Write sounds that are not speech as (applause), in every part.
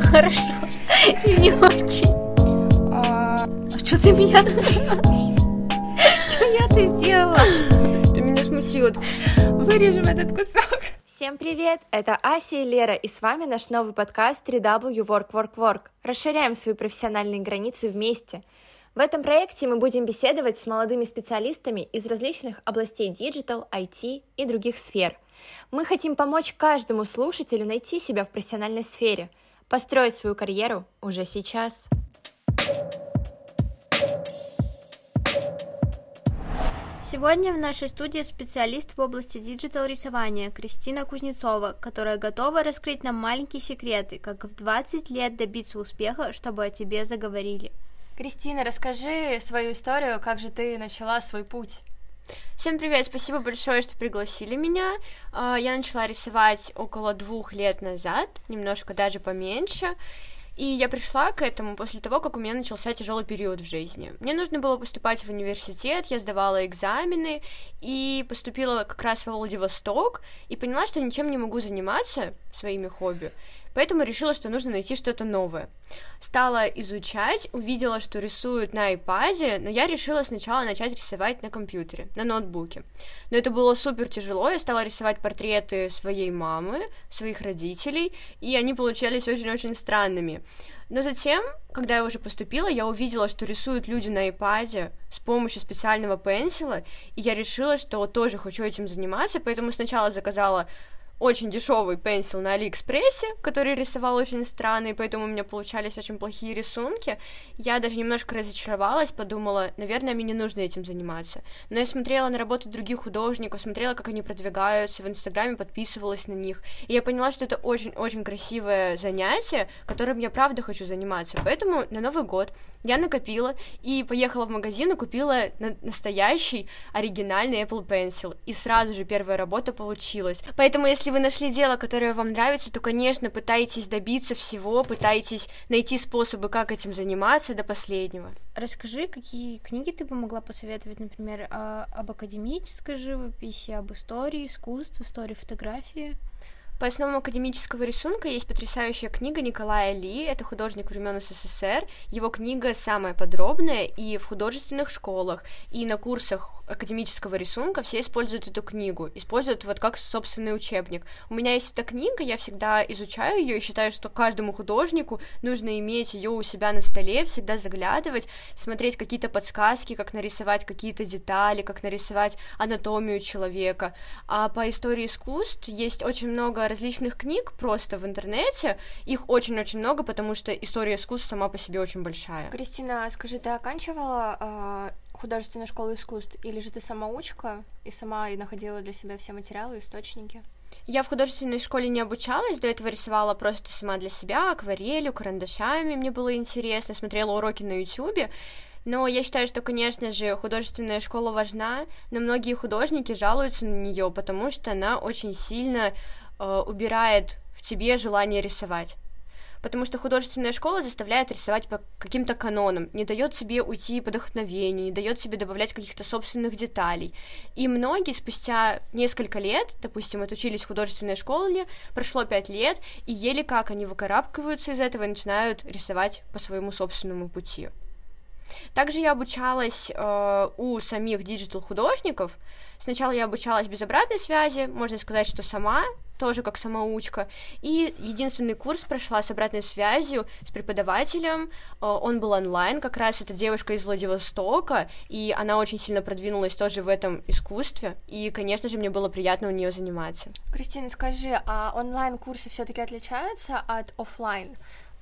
Хорошо. Не очень. А, а что ты меня (laughs) Что я ты сделала? Ты меня смутила. Вырежем этот кусок. Всем привет! Это Ася и Лера, и с вами наш новый подкаст 3W Work Work Work. Расширяем свои профессиональные границы вместе. В этом проекте мы будем беседовать с молодыми специалистами из различных областей Digital, IT и других сфер. Мы хотим помочь каждому слушателю найти себя в профессиональной сфере, построить свою карьеру уже сейчас. Сегодня в нашей студии специалист в области digital рисования Кристина Кузнецова, которая готова раскрыть нам маленькие секреты, как в 20 лет добиться успеха, чтобы о тебе заговорили. Кристина, расскажи свою историю, как же ты начала свой путь. Всем привет, спасибо большое, что пригласили меня. А, я начала рисовать около двух лет назад, немножко даже поменьше. И я пришла к этому после того, как у меня начался тяжелый период в жизни. Мне нужно было поступать в университет, я сдавала экзамены и поступила как раз во Владивосток и поняла, что ничем не могу заниматься своими хобби. Поэтому решила, что нужно найти что-то новое. Стала изучать, увидела, что рисуют на iPad, но я решила сначала начать рисовать на компьютере, на ноутбуке. Но это было супер тяжело, я стала рисовать портреты своей мамы, своих родителей, и они получались очень-очень странными. Но затем, когда я уже поступила, я увидела, что рисуют люди на iPad с помощью специального пенсила, и я решила, что тоже хочу этим заниматься, поэтому сначала заказала очень дешевый пенсил на Алиэкспрессе, который рисовал очень странные, поэтому у меня получались очень плохие рисунки. Я даже немножко разочаровалась, подумала, наверное, мне не нужно этим заниматься. Но я смотрела на работы других художников, смотрела, как они продвигаются, в Инстаграме подписывалась на них, и я поняла, что это очень-очень красивое занятие, которым я правда хочу заниматься. Поэтому на Новый год я накопила и поехала в магазин и купила настоящий оригинальный Apple Pencil, и сразу же первая работа получилась. Поэтому, если если вы нашли дело, которое вам нравится, то, конечно, пытайтесь добиться всего, пытайтесь найти способы, как этим заниматься до последнего. Расскажи, какие книги ты бы могла посоветовать, например, о, об академической живописи, об истории искусства, истории фотографии? По основам академического рисунка есть потрясающая книга Николая Ли, это художник времен СССР. Его книга самая подробная, и в художественных школах, и на курсах академического рисунка все используют эту книгу, используют вот как собственный учебник. У меня есть эта книга, я всегда изучаю ее и считаю, что каждому художнику нужно иметь ее у себя на столе, всегда заглядывать, смотреть какие-то подсказки, как нарисовать какие-то детали, как нарисовать анатомию человека. А по истории искусств есть очень много различных книг просто в интернете. Их очень-очень много, потому что история искусств сама по себе очень большая. Кристина, а скажи, ты оканчивала э, художественную школу искусств, или же ты самоучка и сама находила для себя все материалы, источники? Я в художественной школе не обучалась, до этого рисовала просто сама для себя, акварелью, карандашами, мне было интересно, смотрела уроки на ютюбе, но я считаю, что, конечно же, художественная школа важна, но многие художники жалуются на нее, потому что она очень сильно э, убирает в тебе желание рисовать. Потому что художественная школа заставляет рисовать по каким-то канонам, не дает себе уйти по вдохновению, не дает себе добавлять каких-то собственных деталей. И многие спустя несколько лет, допустим, отучились в художественной школе, прошло пять лет, и еле как они выкарабкиваются из этого и начинают рисовать по своему собственному пути. Также я обучалась э, у самих digital-художников. Сначала я обучалась без обратной связи, можно сказать, что сама, тоже как самоучка. И единственный курс прошла с обратной связью с преподавателем. Э, он был онлайн, как раз это девушка из Владивостока, и она очень сильно продвинулась тоже в этом искусстве. И, конечно же, мне было приятно у нее заниматься. Кристина, скажи, а онлайн-курсы все-таки отличаются от офлайн?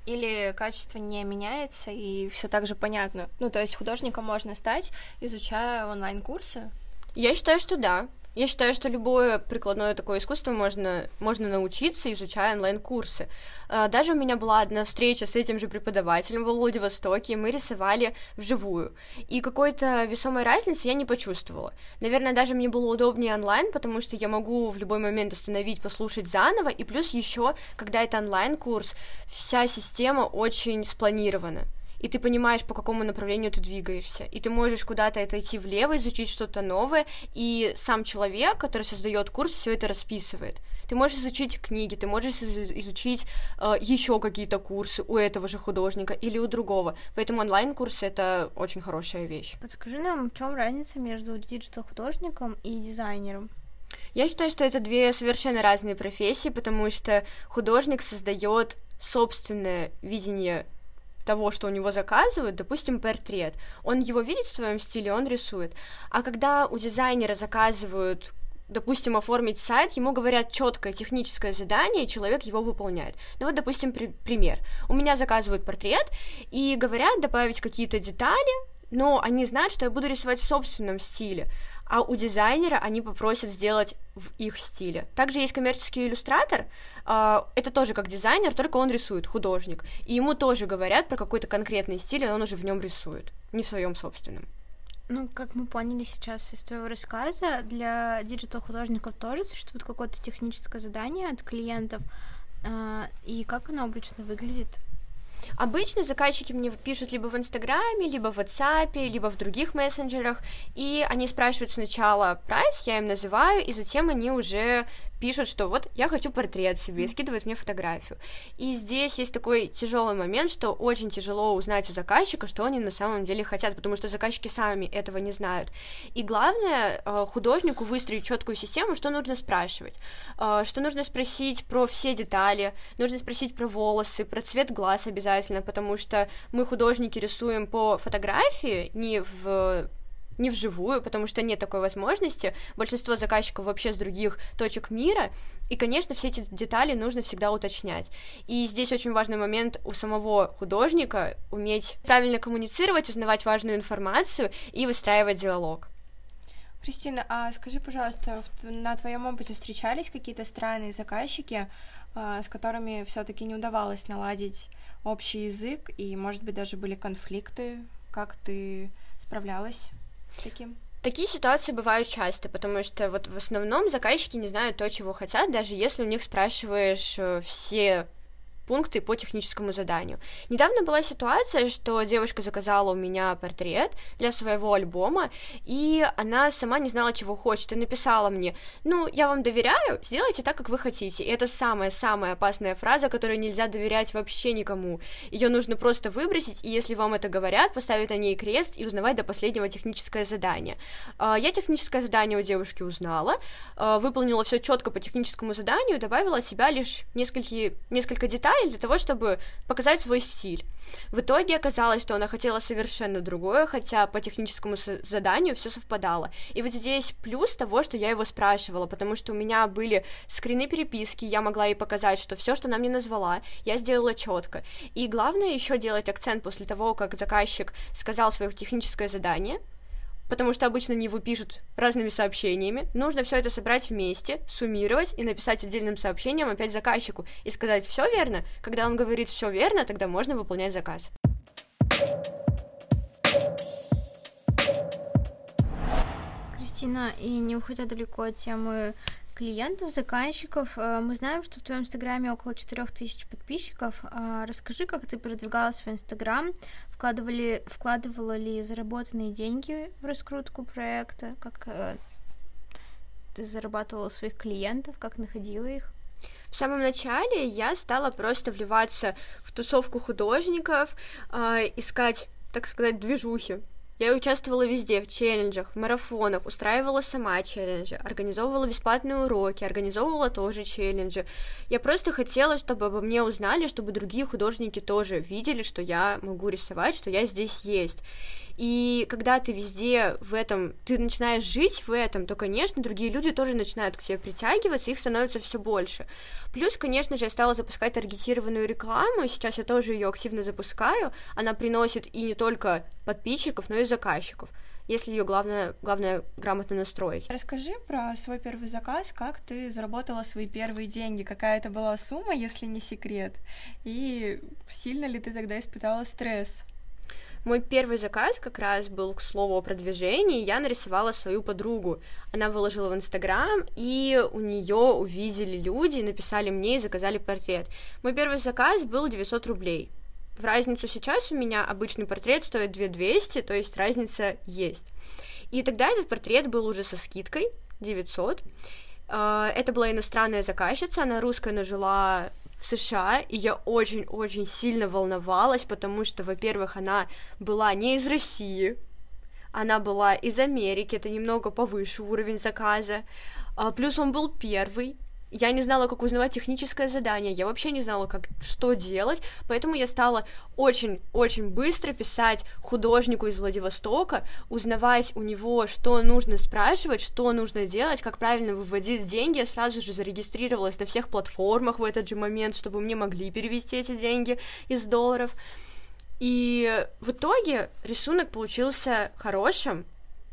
или качество не меняется и все так же понятно. Ну, то есть художником можно стать, изучая онлайн-курсы. Я считаю, что да. Я считаю, что любое прикладное такое искусство можно, можно научиться, изучая онлайн-курсы. А, даже у меня была одна встреча с этим же преподавателем во Владивостоке, и мы рисовали вживую. И какой-то весомой разницы я не почувствовала. Наверное, даже мне было удобнее онлайн, потому что я могу в любой момент остановить, послушать заново, и плюс еще, когда это онлайн-курс, вся система очень спланирована и ты понимаешь, по какому направлению ты двигаешься, и ты можешь куда-то это идти влево, изучить что-то новое, и сам человек, который создает курс, все это расписывает. Ты можешь изучить книги, ты можешь изучить э, еще какие-то курсы у этого же художника или у другого. Поэтому онлайн-курсы это очень хорошая вещь. Подскажи нам, в чем разница между диджитал-художником и дизайнером? Я считаю, что это две совершенно разные профессии, потому что художник создает собственное видение того, что у него заказывают, допустим, портрет. Он его видит в своем стиле, он рисует. А когда у дизайнера заказывают допустим, оформить сайт, ему говорят четкое техническое задание, и человек его выполняет. Ну вот, допустим, при- пример. У меня заказывают портрет и говорят добавить какие-то детали, но они знают, что я буду рисовать в собственном стиле, а у дизайнера они попросят сделать в их стиле. Также есть коммерческий иллюстратор, э, это тоже как дизайнер, только он рисует, художник, и ему тоже говорят про какой-то конкретный стиль, и он уже в нем рисует, не в своем собственном. Ну, как мы поняли сейчас из твоего рассказа, для digital-художников тоже существует какое-то техническое задание от клиентов, э, и как оно обычно выглядит? Обычно заказчики мне пишут либо в Инстаграме, либо в WhatsApp, либо в других мессенджерах, и они спрашивают сначала прайс, я им называю, и затем они уже пишут, что вот я хочу портрет себе, и скидывают мне фотографию. И здесь есть такой тяжелый момент, что очень тяжело узнать у заказчика, что они на самом деле хотят, потому что заказчики сами этого не знают. И главное, э, художнику выстроить четкую систему, что нужно спрашивать, э, что нужно спросить про все детали, нужно спросить про волосы, про цвет глаз обязательно, потому что мы художники рисуем по фотографии, не в не вживую, потому что нет такой возможности. Большинство заказчиков вообще с других точек мира, и, конечно, все эти детали нужно всегда уточнять. И здесь очень важный момент у самого художника уметь правильно коммуницировать, узнавать важную информацию и выстраивать диалог. Кристина, а скажи, пожалуйста, на твоем опыте встречались какие-то странные заказчики, а, с которыми все-таки не удавалось наладить общий язык, и, может быть, даже были конфликты? Как ты справлялась? С таким? Такие ситуации бывают часто, потому что вот в основном заказчики не знают то, чего хотят, даже если у них спрашиваешь э, все пункты по техническому заданию. Недавно была ситуация, что девушка заказала у меня портрет для своего альбома, и она сама не знала, чего хочет, и написала мне, ну, я вам доверяю, сделайте так, как вы хотите. И это самая-самая опасная фраза, которой нельзя доверять вообще никому. Ее нужно просто выбросить, и если вам это говорят, поставить на ней крест и узнавать до последнего техническое задание. А, я техническое задание у девушки узнала, а, выполнила все четко по техническому заданию, добавила от себя лишь несколько, несколько деталей, детали для того, чтобы показать свой стиль. В итоге оказалось, что она хотела совершенно другое, хотя по техническому заданию все совпадало. И вот здесь плюс того, что я его спрашивала, потому что у меня были скрины переписки, я могла ей показать, что все, что она мне назвала, я сделала четко. И главное еще делать акцент после того, как заказчик сказал свое техническое задание, потому что обычно они его пишут разными сообщениями. Нужно все это собрать вместе, суммировать и написать отдельным сообщением опять заказчику и сказать все верно. Когда он говорит все верно, тогда можно выполнять заказ. Кристина, и не уходя далеко от темы клиентов, заказчиков. Э, мы знаем, что в твоем инстаграме около 4000 подписчиков. А, расскажи, как ты продвигала свой инстаграм, вкладывали, вкладывала ли заработанные деньги в раскрутку проекта, как э, ты зарабатывала своих клиентов, как находила их? В самом начале я стала просто вливаться в тусовку художников, э, искать, так сказать, движухи, я участвовала везде, в челленджах, в марафонах, устраивала сама челленджи, организовывала бесплатные уроки, организовывала тоже челленджи. Я просто хотела, чтобы обо мне узнали, чтобы другие художники тоже видели, что я могу рисовать, что я здесь есть. И когда ты везде в этом, ты начинаешь жить в этом, то, конечно, другие люди тоже начинают к тебе притягиваться, их становится все больше. Плюс, конечно же, я стала запускать таргетированную рекламу, и сейчас я тоже ее активно запускаю. Она приносит и не только подписчиков, но и заказчиков если ее главное, главное грамотно настроить. Расскажи про свой первый заказ, как ты заработала свои первые деньги, какая это была сумма, если не секрет, и сильно ли ты тогда испытала стресс? Мой первый заказ как раз был, к слову, о продвижении. Я нарисовала свою подругу. Она выложила в Инстаграм, и у нее увидели люди, написали мне и заказали портрет. Мой первый заказ был 900 рублей. в разницу сейчас у меня обычный портрет стоит 2200, то есть разница есть. И тогда этот портрет был уже со скидкой 900. А, это была иностранная заказчица, она русская, но жила в США, и я очень-очень сильно волновалась, потому что, во-первых, она была не из России, она была из Америки, это немного повыше уровень заказа, а, плюс он был первый, я не знала, как узнавать техническое задание, я вообще не знала, как что делать, поэтому я стала очень-очень быстро писать художнику из Владивостока, узнавать у него, что нужно спрашивать, что нужно делать, как правильно выводить деньги. Я сразу же зарегистрировалась на всех платформах в этот же момент, чтобы мне могли перевести эти деньги из долларов. И в итоге рисунок получился хорошим,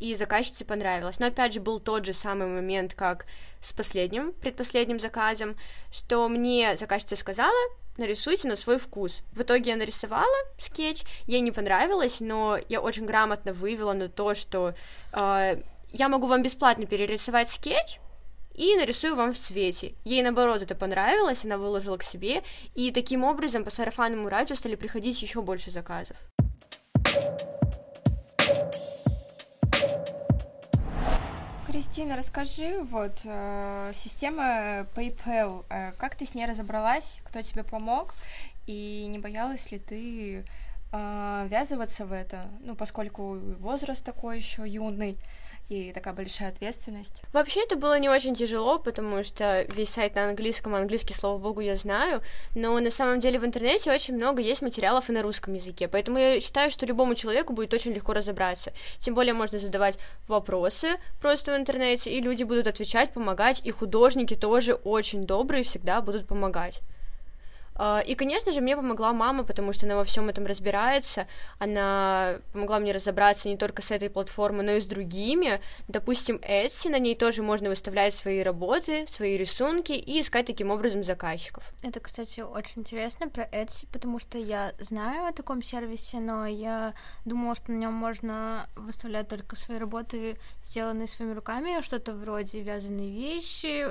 и заказчице понравилось. Но опять же был тот же самый момент, как с последним, предпоследним заказом, что мне заказчица сказала, нарисуйте на свой вкус. В итоге я нарисовала скетч, ей не понравилось, но я очень грамотно вывела на то, что э, я могу вам бесплатно перерисовать скетч, и нарисую вам в цвете. Ей, наоборот, это понравилось, она выложила к себе, и таким образом по сарафанному радио стали приходить еще больше заказов. Кристина, расскажи, вот, э, система PayPal, э, как ты с ней разобралась, кто тебе помог, и не боялась ли ты э, ввязываться в это, ну, поскольку возраст такой еще юный, и такая большая ответственность. Вообще это было не очень тяжело, потому что весь сайт на английском, английский, слава богу, я знаю, но на самом деле в интернете очень много есть материалов и на русском языке, поэтому я считаю, что любому человеку будет очень легко разобраться. Тем более можно задавать вопросы просто в интернете, и люди будут отвечать, помогать, и художники тоже очень добрые всегда будут помогать. А, и, конечно же, мне помогла мама, потому что она во всем этом разбирается. Она помогла мне разобраться не только с этой платформой, но и с другими. Допустим, Etsy, на ней тоже можно выставлять свои работы, свои рисунки и искать таким образом заказчиков. Это, кстати, очень интересно про Etsy, потому что я знаю о таком сервисе, но я думала, что на нем можно выставлять только свои работы, сделанные своими руками, что-то вроде вязаные вещи,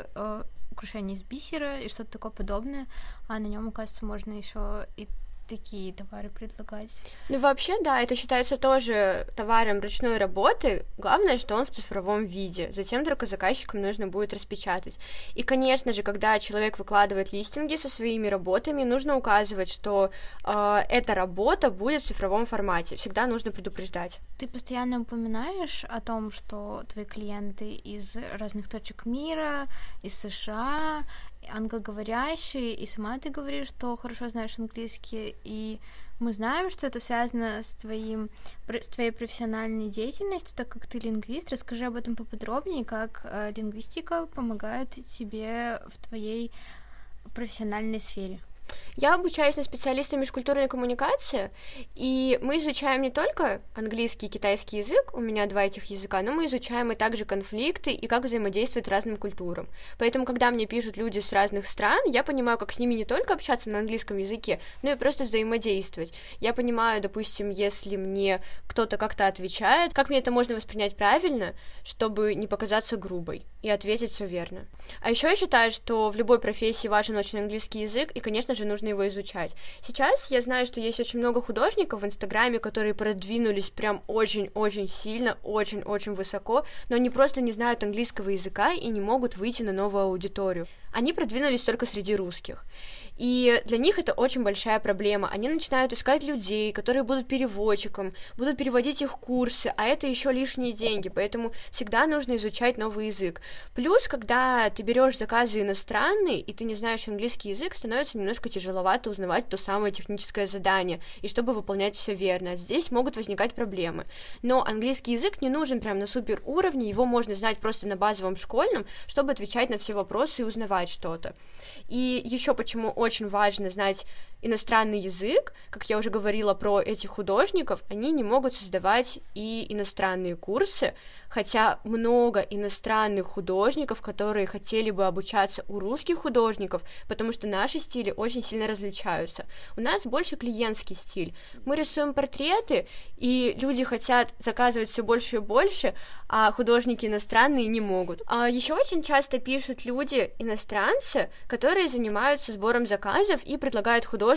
украшения из бисера и что-то такое подобное, а на нем, оказывается, можно еще и такие товары предлагать. Ну, вообще, да, это считается тоже товаром ручной работы. Главное, что он в цифровом виде. Затем только заказчикам нужно будет распечатать. И, конечно же, когда человек выкладывает листинги со своими работами, нужно указывать, что э, эта работа будет в цифровом формате. Всегда нужно предупреждать. Ты постоянно упоминаешь о том, что твои клиенты из разных точек мира, из США, англоговорящий, и сама ты говоришь, что хорошо знаешь английский, и мы знаем, что это связано с, твоим, с твоей профессиональной деятельностью, так как ты лингвист. Расскажи об этом поподробнее, как э, лингвистика помогает тебе в твоей профессиональной сфере. Я обучаюсь на специалиста межкультурной коммуникации, и мы изучаем не только английский и китайский язык, у меня два этих языка, но мы изучаем и также конфликты и как взаимодействовать разным культурам. Поэтому, когда мне пишут люди с разных стран, я понимаю, как с ними не только общаться на английском языке, но и просто взаимодействовать. Я понимаю, допустим, если мне кто-то как-то отвечает, как мне это можно воспринять правильно, чтобы не показаться грубой и ответить все верно. А еще я считаю, что в любой профессии важен очень английский язык, и, конечно же, нужно его изучать. Сейчас я знаю, что есть очень много художников в Инстаграме, которые продвинулись прям очень-очень сильно, очень-очень высоко, но они просто не знают английского языка и не могут выйти на новую аудиторию. Они продвинулись только среди русских. И для них это очень большая проблема. Они начинают искать людей, которые будут переводчиком, будут переводить их курсы, а это еще лишние деньги, поэтому всегда нужно изучать новый язык. Плюс, когда ты берешь заказы иностранные, и ты не знаешь английский язык, становится немножко тяжеловато узнавать то самое техническое задание, и чтобы выполнять все верно. Здесь могут возникать проблемы. Но английский язык не нужен прям на супер уровне, его можно знать просто на базовом школьном, чтобы отвечать на все вопросы и узнавать что-то. И еще почему очень важно знать иностранный язык, как я уже говорила про этих художников, они не могут создавать и иностранные курсы, хотя много иностранных художников, которые хотели бы обучаться у русских художников, потому что наши стили очень сильно различаются. У нас больше клиентский стиль. Мы рисуем портреты, и люди хотят заказывать все больше и больше, а художники иностранные не могут. А еще очень часто пишут люди иностранцы, которые занимаются сбором заказов и предлагают художникам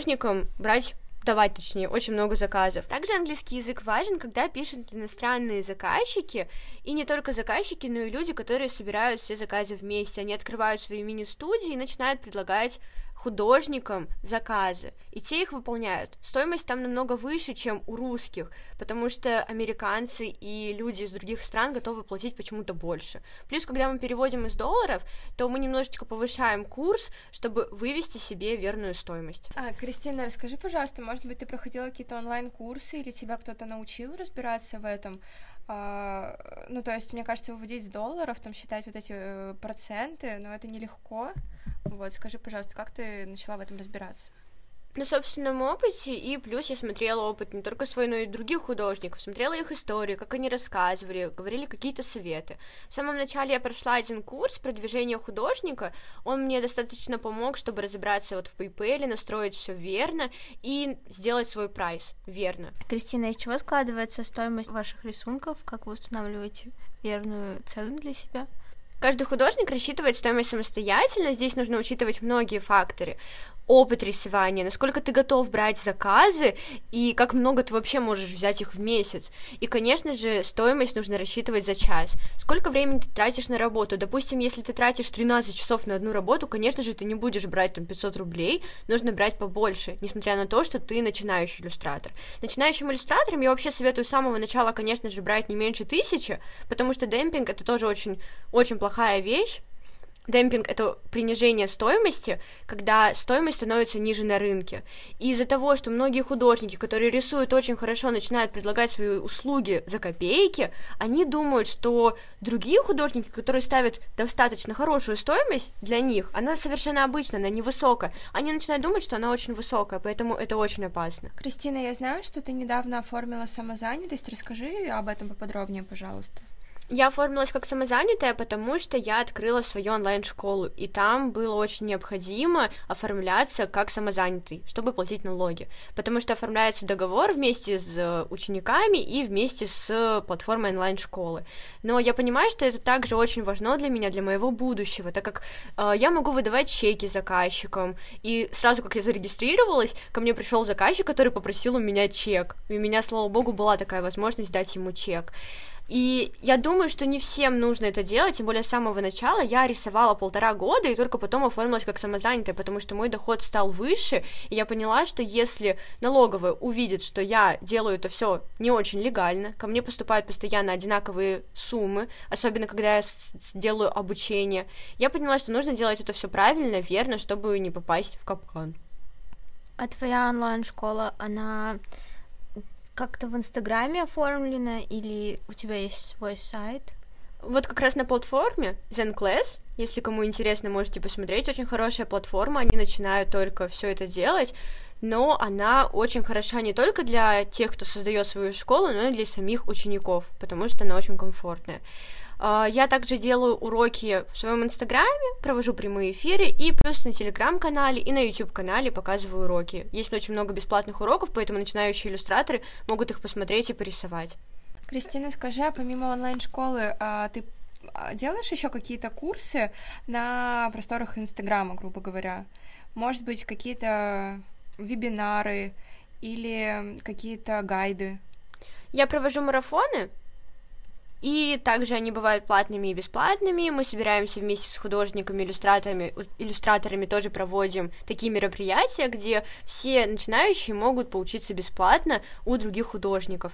брать давать, точнее, очень много заказов. Также английский язык важен, когда пишут иностранные заказчики, и не только заказчики, но и люди, которые собирают все заказы вместе. Они открывают свои мини-студии и начинают предлагать художникам заказы, и те их выполняют. Стоимость там намного выше, чем у русских, потому что американцы и люди из других стран готовы платить почему-то больше. Плюс, когда мы переводим из долларов, то мы немножечко повышаем курс, чтобы вывести себе верную стоимость. А, Кристина, расскажи, пожалуйста, может быть, ты проходила какие-то онлайн-курсы или тебя кто-то научил разбираться в этом? А, ну, то есть, мне кажется, выводить с долларов, там считать вот эти э, проценты, но это нелегко. Вот, скажи, пожалуйста, как ты начала в этом разбираться? На собственном опыте, и плюс я смотрела опыт не только свой, но и других художников, смотрела их истории, как они рассказывали, говорили какие-то советы. В самом начале я прошла один курс продвижения художника, он мне достаточно помог, чтобы разобраться вот в PayPal, настроить все верно и сделать свой прайс верно. Кристина, из чего складывается стоимость ваших рисунков, как вы устанавливаете верную цену для себя? Каждый художник рассчитывает стоимость самостоятельно, здесь нужно учитывать многие факторы опыт рисования, насколько ты готов брать заказы и как много ты вообще можешь взять их в месяц. И, конечно же, стоимость нужно рассчитывать за час. Сколько времени ты тратишь на работу? Допустим, если ты тратишь 13 часов на одну работу, конечно же, ты не будешь брать там 500 рублей, нужно брать побольше, несмотря на то, что ты начинающий иллюстратор. Начинающим иллюстраторам я вообще советую с самого начала, конечно же, брать не меньше тысячи, потому что демпинг это тоже очень, очень плохая вещь, Демпинг — это принижение стоимости, когда стоимость становится ниже на рынке. И из-за того, что многие художники, которые рисуют очень хорошо, начинают предлагать свои услуги за копейки, они думают, что другие художники, которые ставят достаточно хорошую стоимость для них, она совершенно обычная, она невысокая. Они начинают думать, что она очень высокая, поэтому это очень опасно. Кристина, я знаю, что ты недавно оформила самозанятость. Расскажи об этом поподробнее, пожалуйста. Я оформилась как самозанятая, потому что я открыла свою онлайн-школу, и там было очень необходимо оформляться как самозанятый, чтобы платить налоги, потому что оформляется договор вместе с э, учениками и вместе с платформой онлайн-школы. Но я понимаю, что это также очень важно для меня, для моего будущего, так как э, я могу выдавать чеки заказчикам, и сразу как я зарегистрировалась, ко мне пришел заказчик, который попросил у меня чек, и у меня, слава богу, была такая возможность дать ему чек. И я думаю, что не всем нужно это делать, тем более с самого начала я рисовала полтора года и только потом оформилась как самозанятая, потому что мой доход стал выше, и я поняла, что если налоговая увидит, что я делаю это все не очень легально, ко мне поступают постоянно одинаковые суммы, особенно когда я делаю обучение, я поняла, что нужно делать это все правильно, верно, чтобы не попасть в капкан. А твоя онлайн-школа, она как-то в Инстаграме оформлено или у тебя есть свой сайт? Вот как раз на платформе ZenClass, если кому интересно, можете посмотреть, очень хорошая платформа, они начинают только все это делать, но она очень хороша не только для тех, кто создает свою школу, но и для самих учеников, потому что она очень комфортная. А, я также делаю уроки в своем инстаграме, провожу прямые эфиры, и плюс на телеграм-канале и на YouTube-канале показываю уроки. Есть очень много бесплатных уроков, поэтому начинающие иллюстраторы могут их посмотреть и порисовать. Кристина, скажи, а помимо онлайн-школы, а ты а, делаешь еще какие-то курсы на просторах Инстаграма, грубо говоря? Может быть, какие-то вебинары или какие-то гайды? Я провожу марафоны, и также они бывают платными и бесплатными. Мы собираемся вместе с художниками, иллюстраторами, иллюстраторами тоже проводим такие мероприятия, где все начинающие могут поучиться бесплатно у других художников.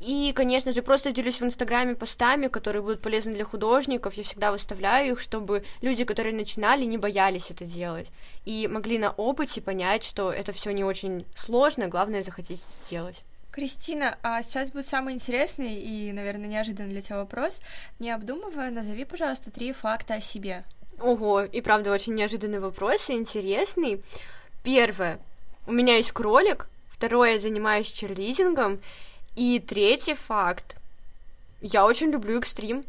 И, конечно же, просто делюсь в Инстаграме постами, которые будут полезны для художников. Я всегда выставляю их, чтобы люди, которые начинали, не боялись это делать. И могли на опыте понять, что это все не очень сложно, главное захотеть сделать. Кристина, а сейчас будет самый интересный и, наверное, неожиданный для тебя вопрос. Не обдумывая, назови, пожалуйста, три факта о себе. Ого, и правда очень неожиданный вопрос и интересный. Первое, у меня есть кролик. Второе, я занимаюсь черлидингом. И третий факт, я очень люблю экстрим.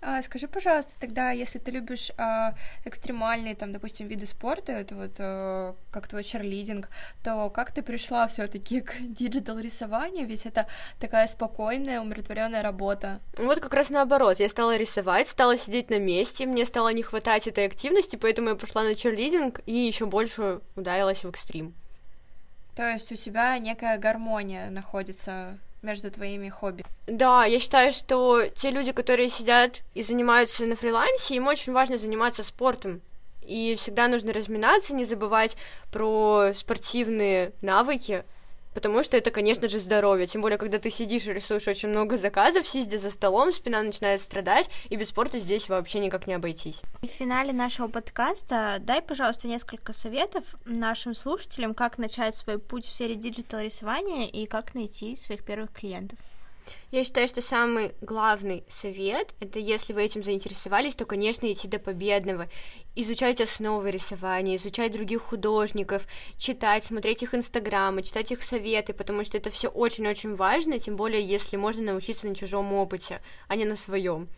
А, скажи, пожалуйста, тогда, если ты любишь а, экстремальные, там, допустим, виды спорта, это вот а, как твой черлидинг, то как ты пришла все-таки к (laughs) digital рисованию? Ведь это такая спокойная, умиротворенная работа. Вот как раз наоборот. Я стала рисовать, стала сидеть на месте, мне стало не хватать этой активности, поэтому я пошла на черлидинг и еще больше ударилась в экстрим. То есть у тебя некая гармония находится между твоими хобби. Да, я считаю, что те люди, которые сидят и занимаются на фрилансе, им очень важно заниматься спортом. И всегда нужно разминаться, не забывать про спортивные навыки, потому что это, конечно же, здоровье. Тем более, когда ты сидишь и рисуешь очень много заказов, сидя за столом, спина начинает страдать, и без спорта здесь вообще никак не обойтись. В финале нашего подкаста дай, пожалуйста, несколько советов нашим слушателям, как начать свой путь в сфере digital рисования и как найти своих первых клиентов. Я считаю, что самый главный совет — это если вы этим заинтересовались, то, конечно, идти до победного. Изучать основы рисования, изучать других художников, читать, смотреть их инстаграмы, читать их советы, потому что это все очень-очень важно, тем более, если можно научиться на чужом опыте, а не на своем.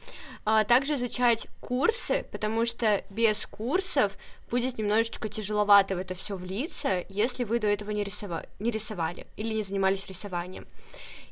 А также изучать курсы, потому что без курсов будет немножечко тяжеловато в это все влиться, если вы до этого не, рисова... не рисовали или не занимались рисованием.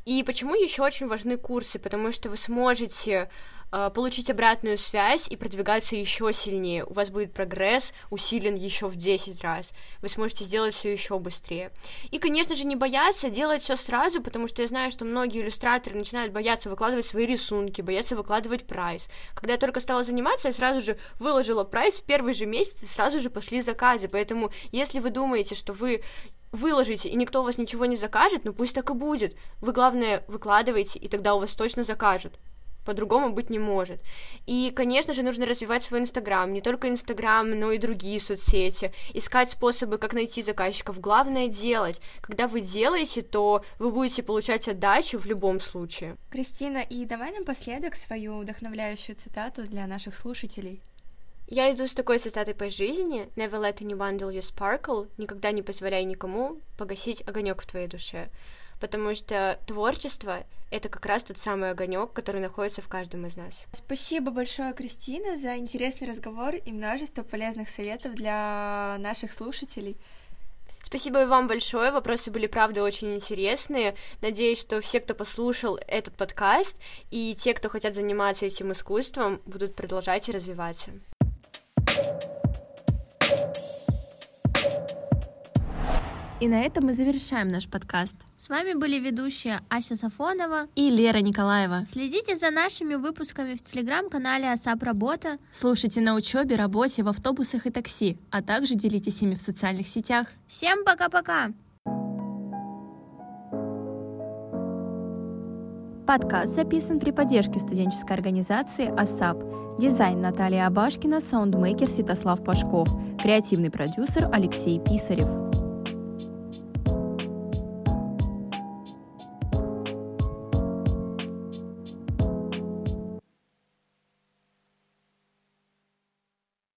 И почему еще очень важны курсы? Потому что вы сможете э, получить обратную связь и продвигаться еще сильнее. У вас будет прогресс усилен еще в 10 раз. Вы сможете сделать все еще быстрее. И, конечно же, не бояться делать все сразу, потому что я знаю, что многие иллюстраторы начинают бояться выкладывать свои рисунки, боятся выкладывать прайс. Когда я только стала заниматься, я сразу же выложила прайс в первый же месяц, и сразу же пошли заказы. Поэтому, если вы думаете, что вы выложите, и никто у вас ничего не закажет, ну пусть так и будет. Вы, главное, выкладывайте, и тогда у вас точно закажут. По-другому быть не может. И, конечно же, нужно развивать свой Инстаграм. Не только Инстаграм, но и другие соцсети. Искать способы, как найти заказчиков. Главное делать. Когда вы делаете, то вы будете получать отдачу в любом случае. Кристина, и давай напоследок свою вдохновляющую цитату для наших слушателей. Я иду с такой цитатой по жизни «Never let anyone dull your sparkle» «Никогда не позволяй никому погасить огонек в твоей душе», потому что творчество — это как раз тот самый огонек, который находится в каждом из нас. Спасибо большое, Кристина, за интересный разговор и множество полезных советов для наших слушателей. Спасибо и вам большое, вопросы были, правда, очень интересные. Надеюсь, что все, кто послушал этот подкаст, и те, кто хотят заниматься этим искусством, будут продолжать и развиваться. И на этом мы завершаем наш подкаст. С вами были ведущие Ася Сафонова и Лера Николаева. Следите за нашими выпусками в телеграм-канале Асап Работа. Слушайте на учебе, работе, в автобусах и такси, а также делитесь ими в социальных сетях. Всем пока-пока! Подкаст записан при поддержке студенческой организации АСАП. Дизайн Наталья Абашкина, саундмейкер Святослав Пашков, креативный продюсер Алексей Писарев.